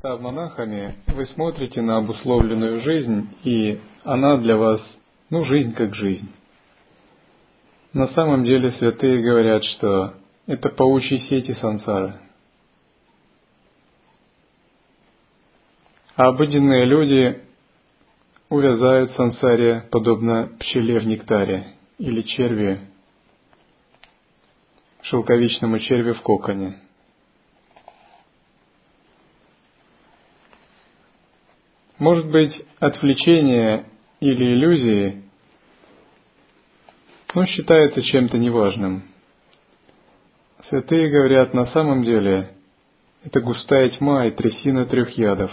Монахами, вы смотрите на обусловленную жизнь, и она для вас, ну, жизнь как жизнь. На самом деле святые говорят, что это паучьи сети сансары. А обыденные люди увязают сансаре, подобно пчеле в нектаре или черви, шелковичному червю в коконе – Может быть, отвлечение или иллюзии, но считается чем-то неважным. Святые говорят, на самом деле, это густая тьма и трясина трех ядов.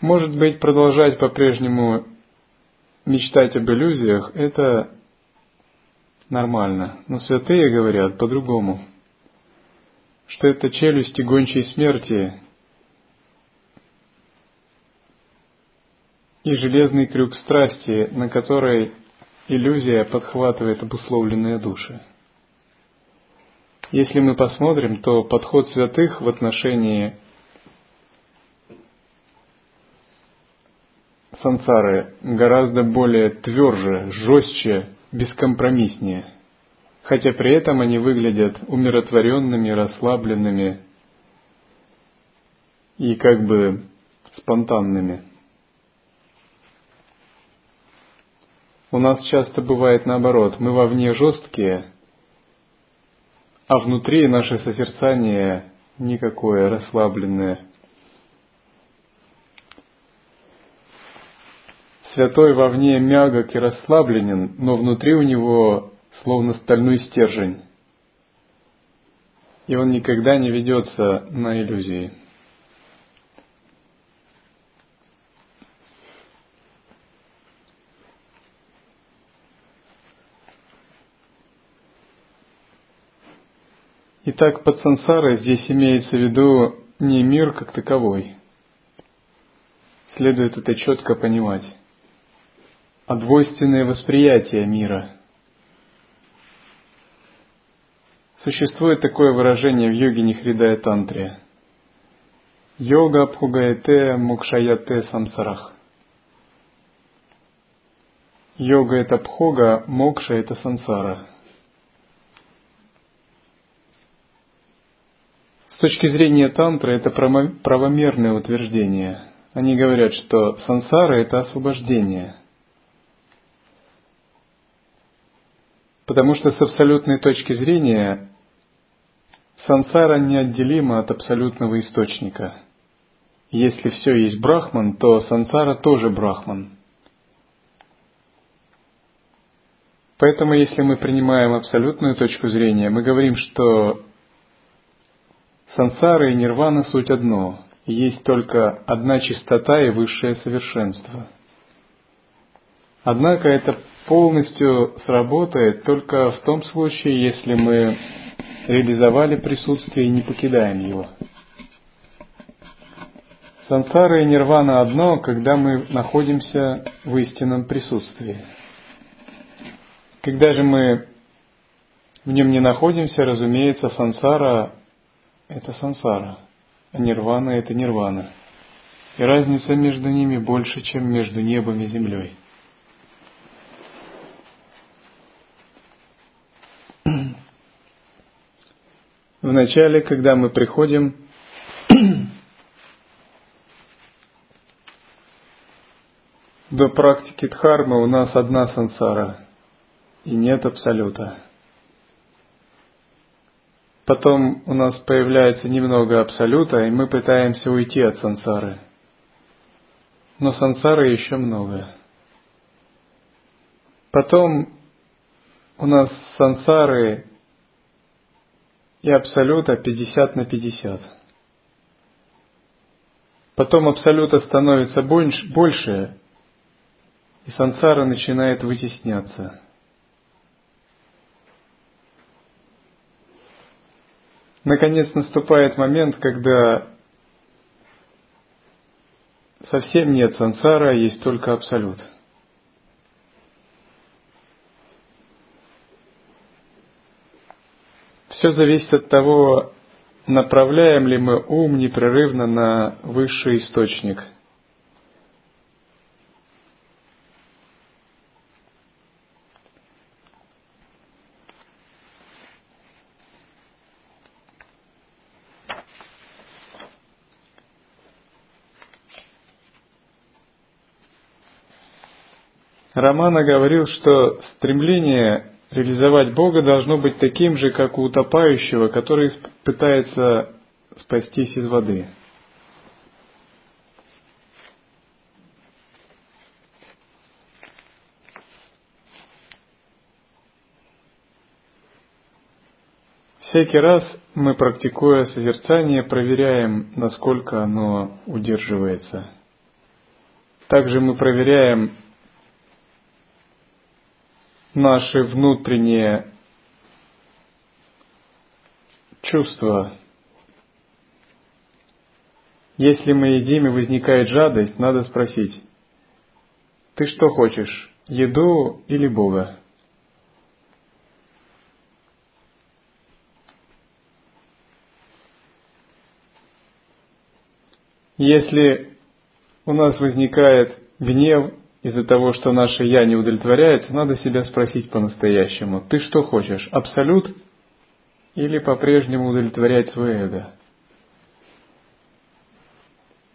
Может быть, продолжать по-прежнему мечтать об иллюзиях – это нормально, но святые говорят по-другому – что это челюсти гончей смерти и железный крюк страсти, на которой иллюзия подхватывает обусловленные души. Если мы посмотрим, то подход святых в отношении сансары гораздо более тверже, жестче, бескомпромисснее – хотя при этом они выглядят умиротворенными, расслабленными и как бы спонтанными. У нас часто бывает наоборот, мы вовне жесткие, а внутри наше созерцание никакое, расслабленное. Святой вовне мягок и расслабленен, но внутри у него словно стальной стержень, и он никогда не ведется на иллюзии. Итак, под сансарой здесь имеется в виду не мир как таковой. Следует это четко понимать. А двойственное восприятие мира – Существует такое выражение в йоге Нихридая Тантре. Йога Абхугаете Мукшаяте Самсарах. Йога это Бхога, Мокша это Сансара. С точки зрения тантры это правомерное утверждение. Они говорят, что сансара это освобождение. Потому что с абсолютной точки зрения Сансара неотделима от абсолютного источника. Если все есть брахман, то сансара тоже брахман. Поэтому, если мы принимаем абсолютную точку зрения, мы говорим, что сансара и нирвана суть одно, есть только одна чистота и высшее совершенство. Однако это полностью сработает только в том случае, если мы реализовали присутствие и не покидаем его. Сансара и нирвана одно, когда мы находимся в истинном присутствии. Когда же мы в нем не находимся, разумеется, сансара – это сансара, а нирвана – это нирвана. И разница между ними больше, чем между небом и землей – Вначале, когда мы приходим до практики дхармы, у нас одна сансара, и нет абсолюта. Потом у нас появляется немного абсолюта, и мы пытаемся уйти от сансары. Но сансары еще много. Потом у нас сансары и абсолюта 50 на 50. Потом абсолюта становится больше, и сансара начинает вытесняться. Наконец наступает момент, когда совсем нет сансара, а есть только абсолют – Все зависит от того, направляем ли мы ум непрерывно на высший источник – Романа говорил, что стремление реализовать Бога должно быть таким же, как у утопающего, который пытается спастись из воды. Всякий раз мы, практикуя созерцание, проверяем, насколько оно удерживается. Также мы проверяем, наши внутренние чувства. Если мы едим и возникает жадость, надо спросить, ты что хочешь, еду или Бога? Если у нас возникает гнев из-за того, что наше «я» не удовлетворяется, надо себя спросить по-настоящему. Ты что хочешь, абсолют или по-прежнему удовлетворять свое эго?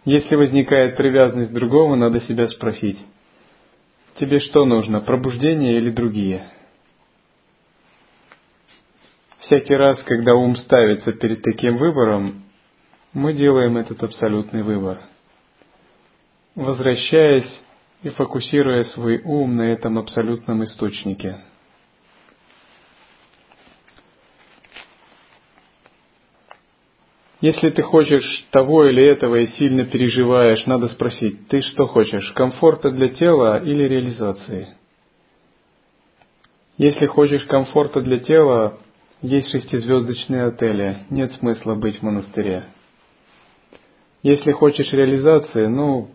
Если возникает привязанность к другому, надо себя спросить. Тебе что нужно, пробуждение или другие? Всякий раз, когда ум ставится перед таким выбором, мы делаем этот абсолютный выбор. Возвращаясь и фокусируя свой ум на этом абсолютном источнике. Если ты хочешь того или этого и сильно переживаешь, надо спросить, ты что хочешь, комфорта для тела или реализации? Если хочешь комфорта для тела, есть шестизвездочные отели, нет смысла быть в монастыре. Если хочешь реализации, ну,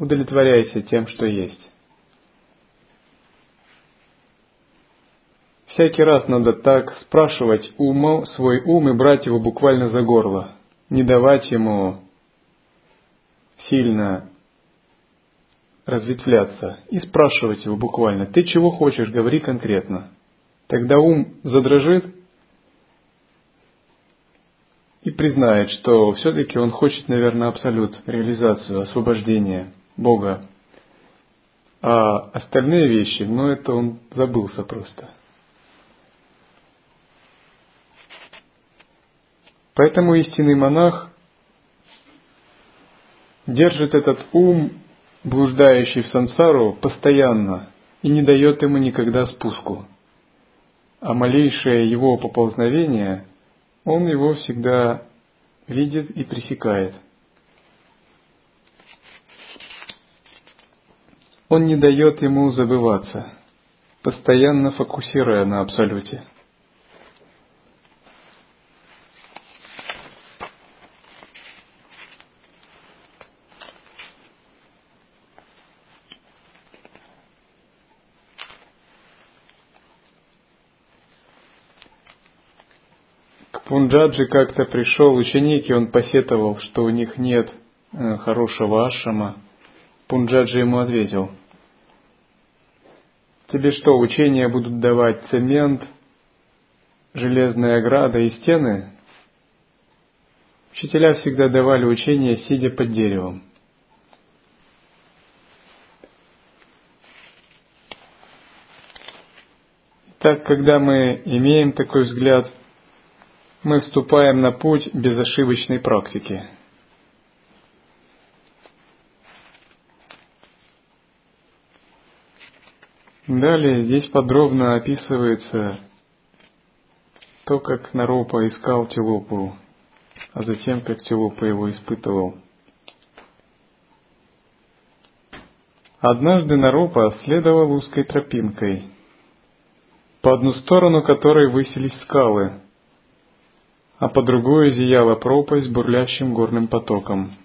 удовлетворяйся тем, что есть. Всякий раз надо так спрашивать ум, свой ум и брать его буквально за горло, не давать ему сильно разветвляться и спрашивать его буквально, ты чего хочешь, говори конкретно. Тогда ум задрожит и признает, что все-таки он хочет, наверное, абсолют, реализацию, освобождение – Бога. А остальные вещи, ну это он забылся просто. Поэтому истинный монах держит этот ум, блуждающий в сансару, постоянно и не дает ему никогда спуску. А малейшее его поползновение, он его всегда видит и пресекает – Он не дает ему забываться, постоянно фокусируя на Абсолюте. К Пунджаджи как-то пришел ученик, и он посетовал, что у них нет э, хорошего ашама. Пунджаджи ему ответил – Тебе что, учения будут давать цемент, железная ограда и стены? Учителя всегда давали учения, сидя под деревом. Так, когда мы имеем такой взгляд, мы вступаем на путь безошибочной практики – Далее здесь подробно описывается то, как Наропа искал Телопу, а затем как Телопа его испытывал. Однажды Наропа следовал узкой тропинкой, по одну сторону которой высились скалы, а по другую зияла пропасть бурлящим горным потоком.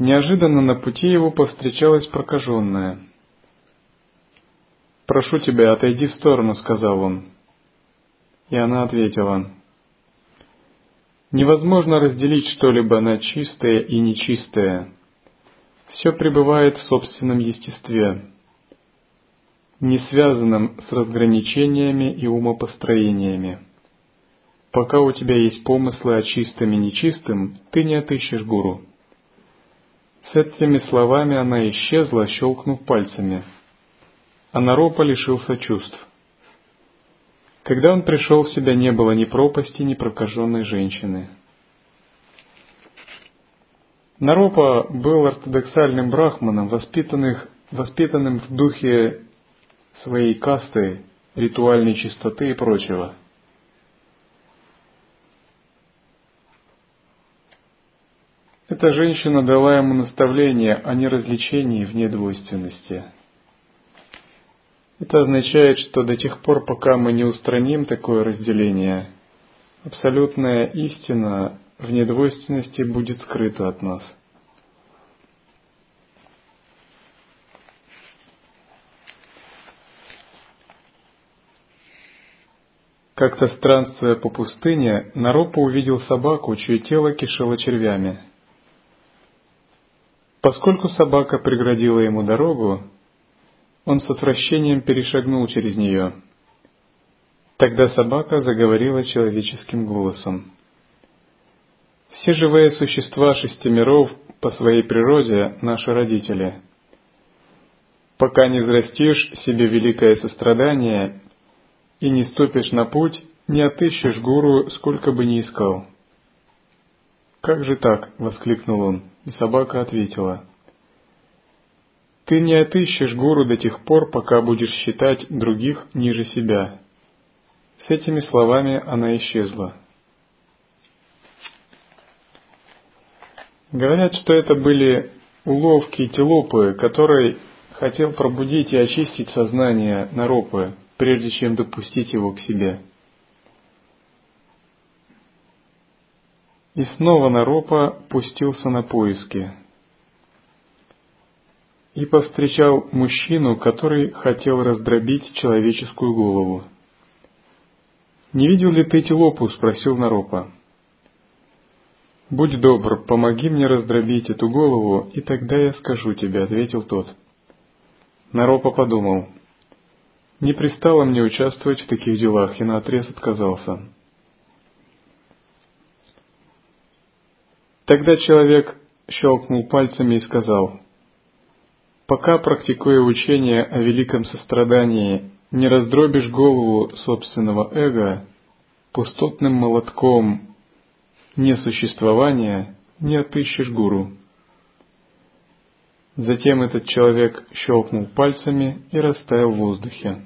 Неожиданно на пути его повстречалась прокаженная — «Прошу тебя, отойди в сторону», — сказал он. И она ответила, Невозможно разделить что-либо на чистое и нечистое. Все пребывает в собственном естестве, не связанном с разграничениями и умопостроениями. Пока у тебя есть помыслы о чистом и нечистом, ты не отыщешь гуру. С этими словами она исчезла, щелкнув пальцами. А Наропа лишился чувств. Когда он пришел в себя, не было ни пропасти, ни прокаженной женщины. Наропа был ортодоксальным брахманом, воспитанных, воспитанным в духе своей касты, ритуальной чистоты и прочего. Эта женщина дала ему наставление о неразвлечении в недвойственности – это означает, что до тех пор, пока мы не устраним такое разделение, абсолютная истина в недвойственности будет скрыта от нас. Как-то странствуя по пустыне, Наропа увидел собаку, чье тело кишело червями. Поскольку собака преградила ему дорогу, он с отвращением перешагнул через нее. Тогда собака заговорила человеческим голосом. Все живые существа шести миров по своей природе наши родители. Пока не взрастишь себе великое сострадание и не ступишь на путь, не отыщешь гуру, сколько бы ни искал. «Как же так?» — воскликнул он, и собака ответила — ты не отыщешь гуру до тех пор, пока будешь считать других ниже себя. С этими словами она исчезла. Говорят, что это были уловки Телопы, который хотел пробудить и очистить сознание Наропы, прежде чем допустить его к себе. И снова Наропа пустился на поиски – и повстречал мужчину, который хотел раздробить человеческую голову. «Не видел ли ты Тилопу?» — спросил Наропа. «Будь добр, помоги мне раздробить эту голову, и тогда я скажу тебе», — ответил тот. Наропа подумал. «Не пристало мне участвовать в таких делах, и наотрез отказался». Тогда человек щелкнул пальцами и сказал — Пока, практикуя учение о великом сострадании, не раздробишь голову собственного эго, пустотным молотком несуществования не отыщешь гуру. Затем этот человек щелкнул пальцами и растаял в воздухе.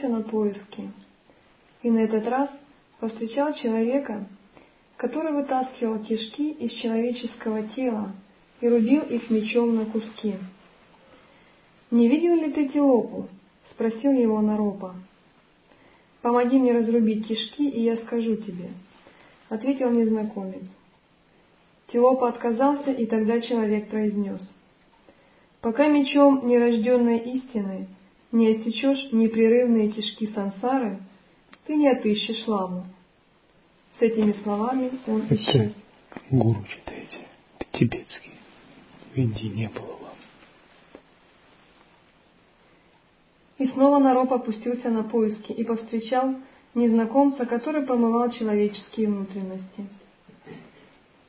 Опустился на поиски и на этот раз повстречал человека, который вытаскивал кишки из человеческого тела и рубил их мечом на куски. «Не видел ли ты Тилопу?» — спросил его Наропа. «Помоги мне разрубить кишки, и я скажу тебе», — ответил незнакомец. Тилопа отказался, и тогда человек произнес. «Пока мечом нерожденной истины не отсечешь непрерывные кишки сансары, ты не отыщешь лаву. С этими словами он Это исчез. Гуру читаете, это тибетский. В Индии не было лам. И снова Нароп опустился на поиски и повстречал незнакомца, который помывал человеческие внутренности.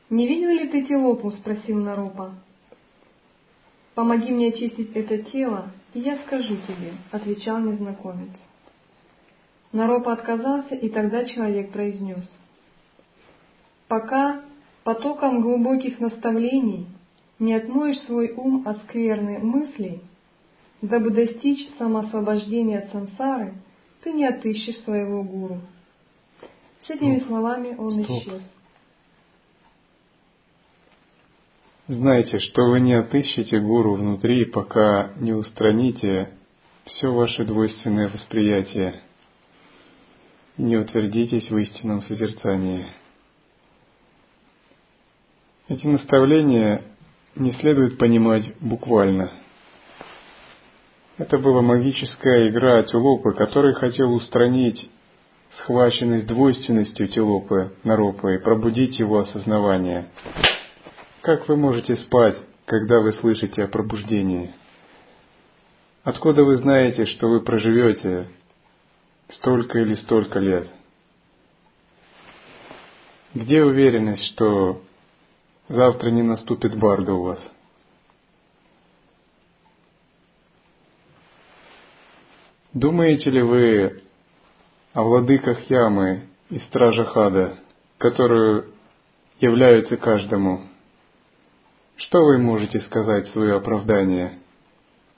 «Не видел ли ты Телопу?» — спросил Наропа. «Помоги мне очистить это тело, «Я скажу тебе», — отвечал незнакомец. Наропа отказался, и тогда человек произнес. «Пока потоком глубоких наставлений не отмоешь свой ум от скверной мысли, Дабы достичь самоосвобождения от сансары, ты не отыщешь своего гуру. С этими словами он Стоп. исчез. Знайте, что вы не отыщете гуру внутри, пока не устраните все ваше двойственное восприятие, не утвердитесь в истинном созерцании. Эти наставления не следует понимать буквально. Это была магическая игра Тюлопы, который хотел устранить схваченность двойственностью Тюлопы, Наропы, и пробудить его осознавание. Как вы можете спать, когда вы слышите о пробуждении? Откуда вы знаете, что вы проживете столько или столько лет? Где уверенность, что завтра не наступит барда у вас? Думаете ли вы о владыках Ямы и стражах ада, которые являются каждому? Что вы можете сказать в свое оправдание?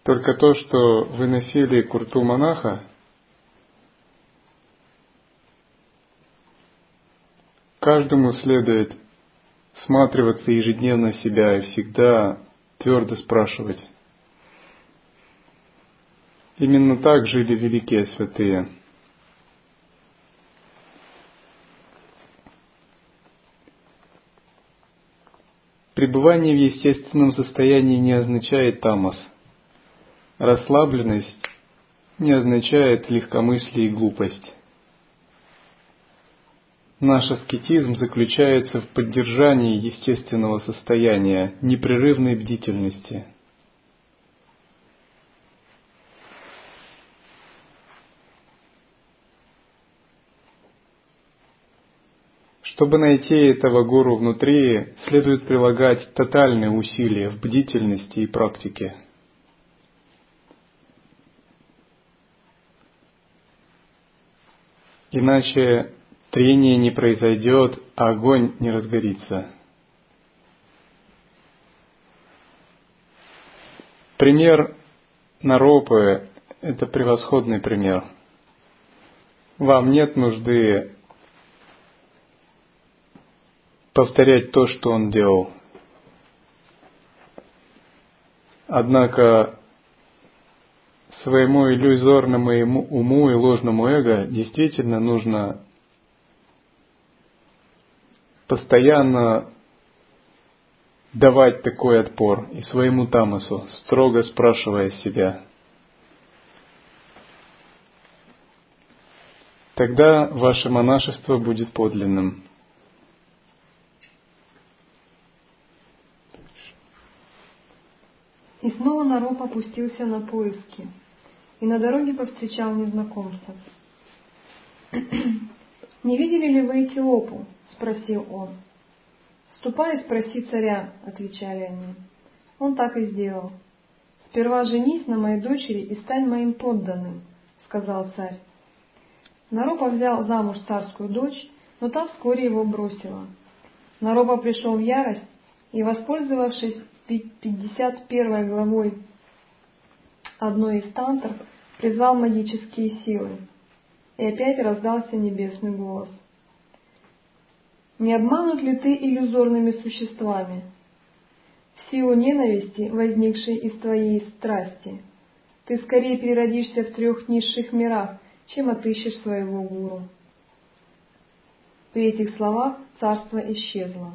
Только то, что вы носили курту монаха? Каждому следует сматриваться ежедневно себя и всегда твердо спрашивать. Именно так жили великие святые – Пребывание в естественном состоянии не означает тамос. Расслабленность не означает легкомыслие и глупость. Наш аскетизм заключается в поддержании естественного состояния, непрерывной бдительности – Чтобы найти этого гуру внутри, следует прилагать тотальные усилия в бдительности и практике. Иначе трение не произойдет, а огонь не разгорится. Пример Наропы – это превосходный пример. Вам нет нужды повторять то, что он делал. Однако своему иллюзорному уму и ложному эго действительно нужно постоянно давать такой отпор и своему тамасу, строго спрашивая себя. Тогда ваше монашество будет подлинным. И снова Нароп опустился на поиски, и на дороге повстречал незнакомцев. «Не видели ли вы Этиопу?» — спросил он. «Ступай и спроси царя», — отвечали они. Он так и сделал. «Сперва женись на моей дочери и стань моим подданным», — сказал царь. Наропа взял замуж царскую дочь, но та вскоре его бросила. Наропа пришел в ярость и, воспользовавшись 51 главой одной из тантр призвал магические силы, и опять раздался небесный голос. Не обманут ли ты иллюзорными существами? В силу ненависти, возникшей из твоей страсти, ты скорее переродишься в трех низших мирах, чем отыщешь своего гуру. При этих словах царство исчезло.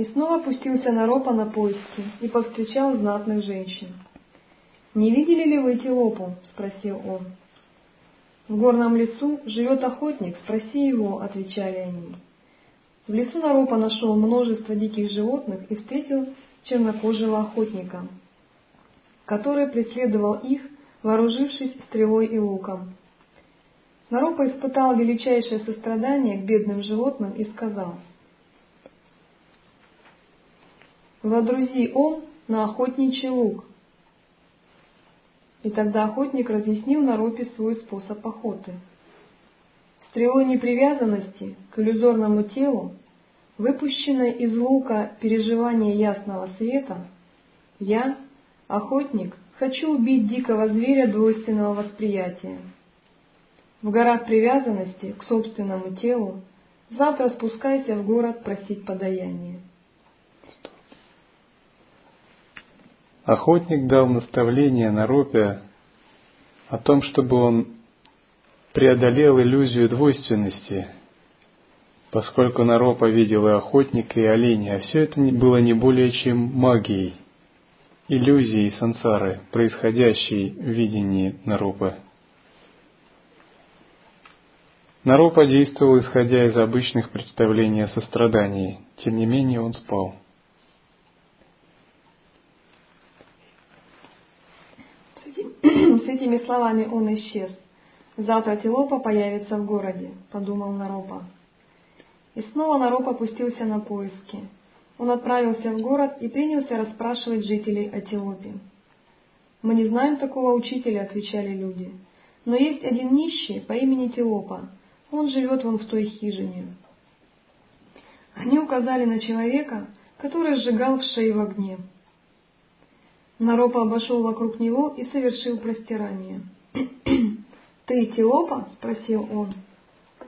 И снова пустился Наропа на поиски и повстречал знатных женщин. «Не видели ли вы Тилопу?» — спросил он. «В горном лесу живет охотник, спроси его», — отвечали они. В лесу Наропа нашел множество диких животных и встретил чернокожего охотника, который преследовал их, вооружившись стрелой и луком. Наропа испытал величайшее сострадание к бедным животным и сказал — Водрузи он на охотничий лук. И тогда охотник разъяснил Наропе свой способ охоты. Стрелой непривязанности к иллюзорному телу, выпущенной из лука переживания ясного света, я, Охотник, хочу убить дикого зверя двойственного восприятия. В горах привязанности к собственному телу завтра спускайся в город просить подаяние. Охотник дал наставление Наропе о том, чтобы он преодолел иллюзию двойственности, поскольку Наропа видел и охотника, и оленя, а все это было не более чем магией, иллюзией сансары, происходящей в видении Наропы. Наропа действовал, исходя из обычных представлений о сострадании, тем не менее он спал. С этими словами он исчез. Завтра Тилопа появится в городе, подумал Наропа. И снова Нароп опустился на поиски. Он отправился в город и принялся расспрашивать жителей о Тилопе. «Мы не знаем такого учителя», — отвечали люди. «Но есть один нищий по имени Тилопа. Он живет вон в той хижине». Они указали на человека, который сжигал в шее в огне. Наропа обошел вокруг него и совершил простирание. «Ты Тилопа?» — спросил он.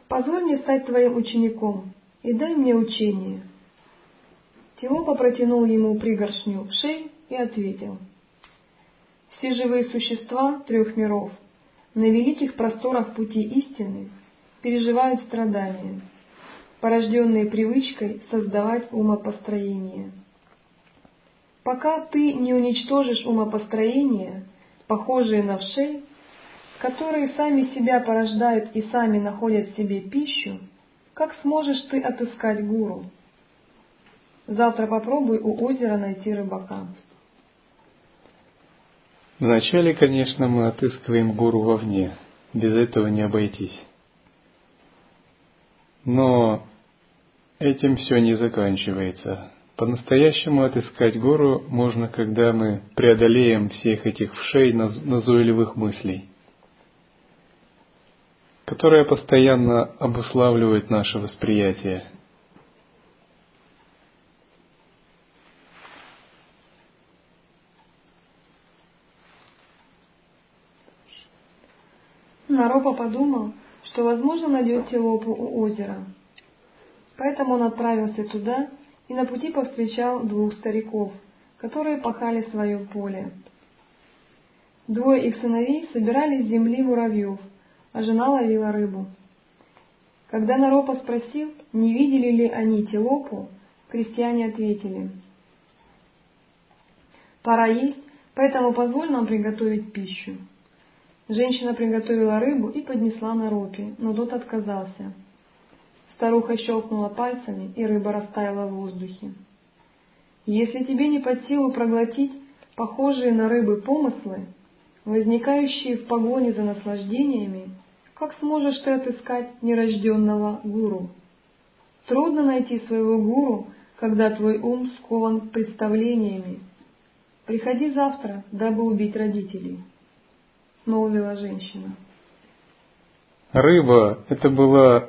«Позволь мне стать твоим учеником и дай мне учение». Тилопа протянул ему пригоршню в шею и ответил. «Все живые существа трех миров на великих просторах пути истины переживают страдания, порожденные привычкой создавать умопостроение. Пока ты не уничтожишь умопостроения, похожие на вшей, которые сами себя порождают и сами находят себе пищу, как сможешь ты отыскать гуру? Завтра попробуй у озера найти рыбака. Вначале, конечно, мы отыскиваем гуру вовне. Без этого не обойтись. Но этим все не заканчивается. По-настоящему отыскать гуру можно, когда мы преодолеем всех этих вшей назойливых мыслей которая постоянно обуславливает наше восприятие. Наропа подумал, что, возможно, найдет Телопу у озера. Поэтому он отправился туда и на пути повстречал двух стариков, которые пахали свое поле. Двое их сыновей собирали с земли муравьев – а жена ловила рыбу. Когда Наропа спросил, не видели ли они Тилопу, крестьяне ответили, «Пора есть, поэтому позволь нам приготовить пищу». Женщина приготовила рыбу и поднесла Наропе, но тот отказался. Старуха щелкнула пальцами, и рыба растаяла в воздухе. Если тебе не под силу проглотить похожие на рыбы помыслы, возникающие в погоне за наслаждениями, как сможешь ты отыскать нерожденного гуру? Трудно найти своего гуру, когда твой ум скован представлениями. Приходи завтра, дабы убить родителей, — молвила женщина. Рыба — это была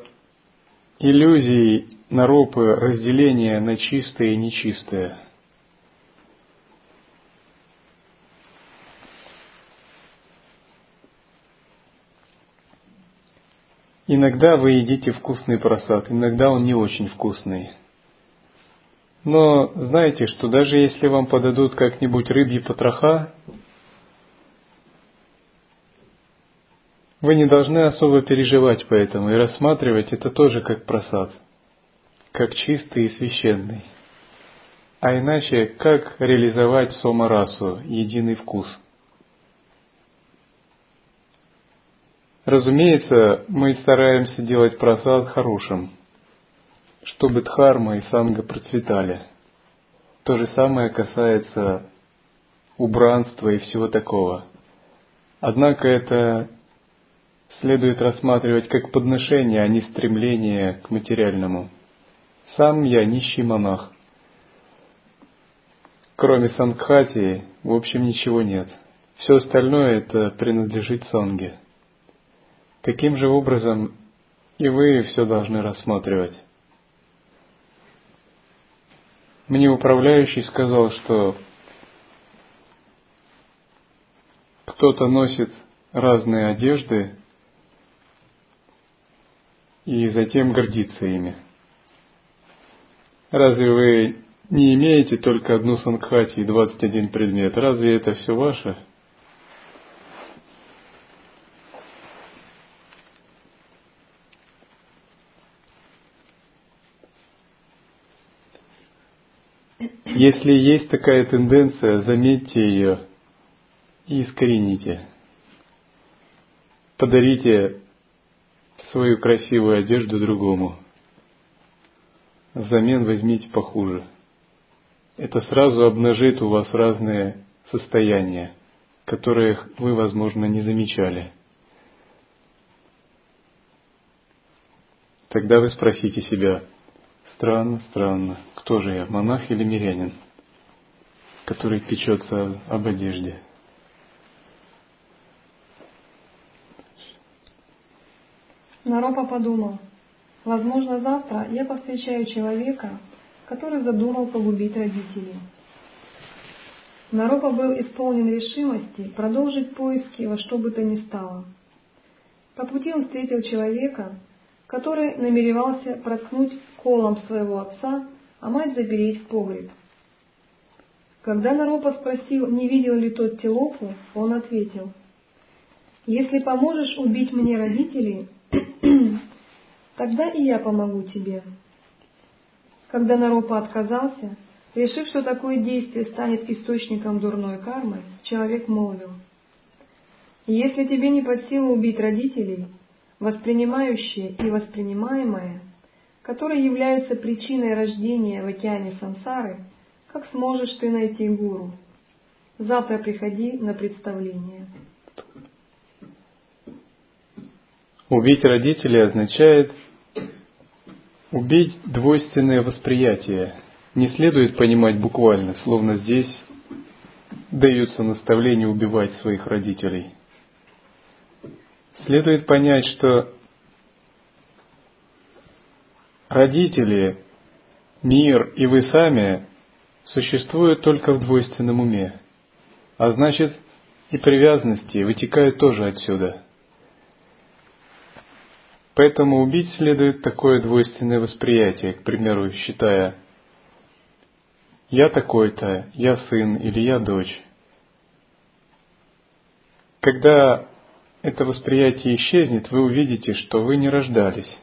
иллюзией наропы разделения на чистое и нечистое — Иногда вы едите вкусный просад, иногда он не очень вкусный. Но знаете, что даже если вам подадут как-нибудь рыбьи потроха, вы не должны особо переживать по этому и рассматривать это тоже как просад, как чистый и священный. А иначе, как реализовать сомарасу, единый вкус – Разумеется, мы стараемся делать просад хорошим, чтобы дхарма и санга процветали. То же самое касается убранства и всего такого. Однако это следует рассматривать как подношение, а не стремление к материальному. Сам я нищий монах. Кроме сангхати, в общем, ничего нет. Все остальное это принадлежит санге. Таким же образом и вы все должны рассматривать. Мне управляющий сказал, что кто-то носит разные одежды и затем гордится ими. Разве вы не имеете только одну сангхати и 21 предмет? Разве это все ваше? Если есть такая тенденция, заметьте ее и искорените. Подарите свою красивую одежду другому. Взамен возьмите похуже. Это сразу обнажит у вас разные состояния, которых вы, возможно, не замечали. Тогда вы спросите себя, странно, странно, кто же я, монах или мирянин, который печется об одежде? Наропа подумал, возможно, завтра я повстречаю человека, который задумал погубить родителей. Наропа был исполнен решимости продолжить поиски во что бы то ни стало. По пути он встретил человека, который намеревался проткнуть колом своего отца, а мать запереть в погреб. Когда Наропа спросил, не видел ли тот Телопу, он ответил, «Если поможешь убить мне родителей, тогда и я помогу тебе». Когда Наропа отказался, решив, что такое действие станет источником дурной кармы, человек молвил, «Если тебе не под силу убить родителей, воспринимающее и воспринимаемое, которые являются причиной рождения в океане сансары, как сможешь ты найти гуру? Завтра приходи на представление». Убить родителей означает убить двойственное восприятие. Не следует понимать буквально, словно здесь даются наставления убивать своих родителей. Следует понять, что родители, мир и вы сами существуют только в двойственном уме, а значит и привязанности вытекают тоже отсюда – Поэтому убить следует такое двойственное восприятие, к примеру, считая «я такой-то», «я сын» или «я дочь». Когда это восприятие исчезнет, вы увидите, что вы не рождались.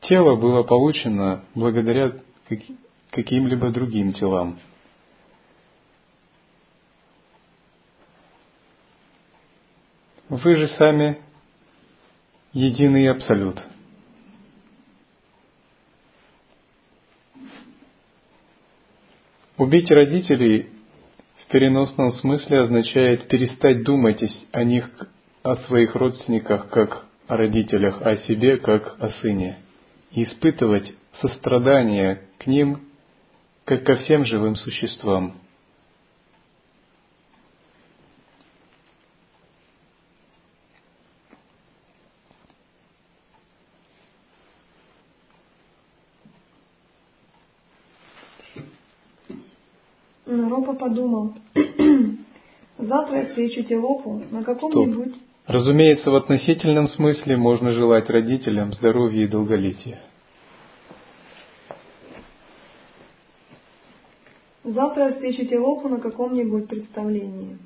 Тело было получено благодаря каким-либо другим телам. Вы же сами единый абсолют. Убить родителей в переносном смысле означает перестать думать о них, о своих родственниках, как о родителях, а о себе, как о сыне, и испытывать сострадание к ним, как ко всем живым существам. Ропа подумал, завтра я встречу Телопу на каком-нибудь... Разумеется, в относительном смысле можно желать родителям здоровья и долголетия. Завтра я встречу Телопу на каком-нибудь представлении.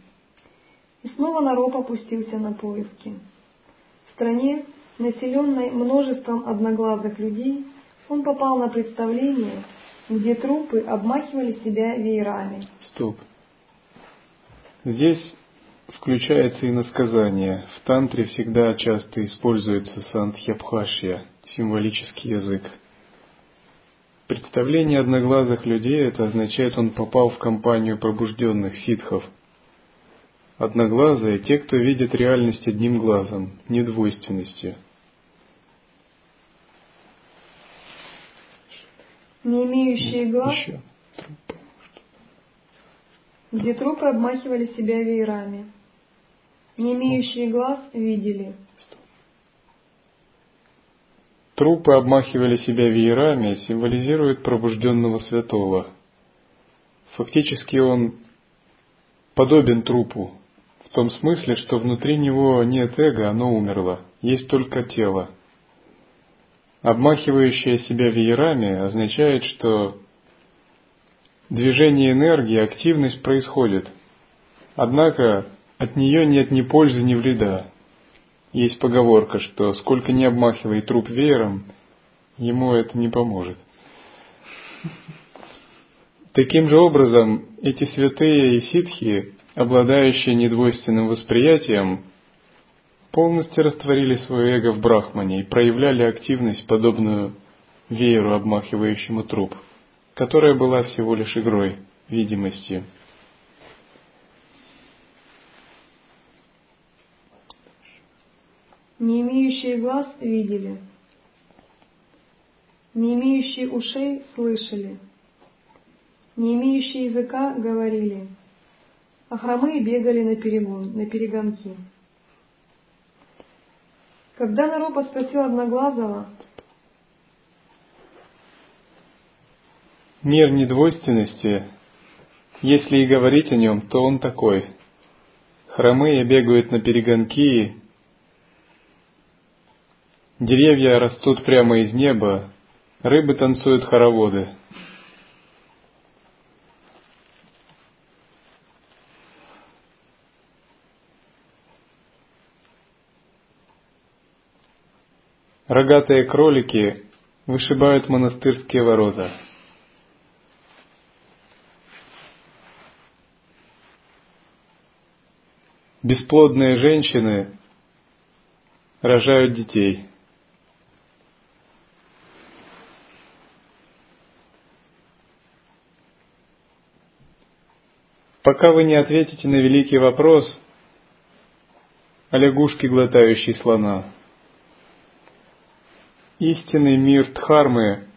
И снова Нароп опустился на поиски. В стране, населенной множеством одноглазых людей, он попал на представление, где трупы обмахивали себя веерами. Стоп. Здесь включается и насказание. В тантре всегда часто используется сантхьябхашья, символический язык. Представление одноглазых людей это означает, он попал в компанию пробужденных ситхов. Одноглазые – те, кто видит реальность одним глазом, недвойственностью – не имеющие глаз, где трупы обмахивали себя веерами. Не имеющие глаз видели. Трупы обмахивали себя веерами символизируют пробужденного святого. Фактически он подобен трупу В том смысле, что внутри него нет эго, оно умерло, есть только тело. Обмахивающее себя веерами означает, что движение энергии, активность происходит. Однако от нее нет ни пользы, ни вреда. Есть поговорка, что сколько не обмахивай труп веером, ему это не поможет. Таким же образом, эти святые и ситхи, обладающие недвойственным восприятием, полностью растворили свое эго в брахмане и проявляли активность, подобную вееру, обмахивающему труп, которая была всего лишь игрой, видимостью. Не имеющие глаз видели, не имеющие ушей слышали, не имеющие языка говорили, а хромые бегали на, перегон, на перегонки. Когда Наропа спросил Одноглазого, Мир недвойственности, если и говорить о нем, то он такой. Хромые бегают на перегонки, деревья растут прямо из неба, рыбы танцуют хороводы. Рогатые кролики вышибают монастырские ворота. Бесплодные женщины рожают детей. Пока вы не ответите на великий вопрос о лягушке, глотающей слона, истинный мир Дхармы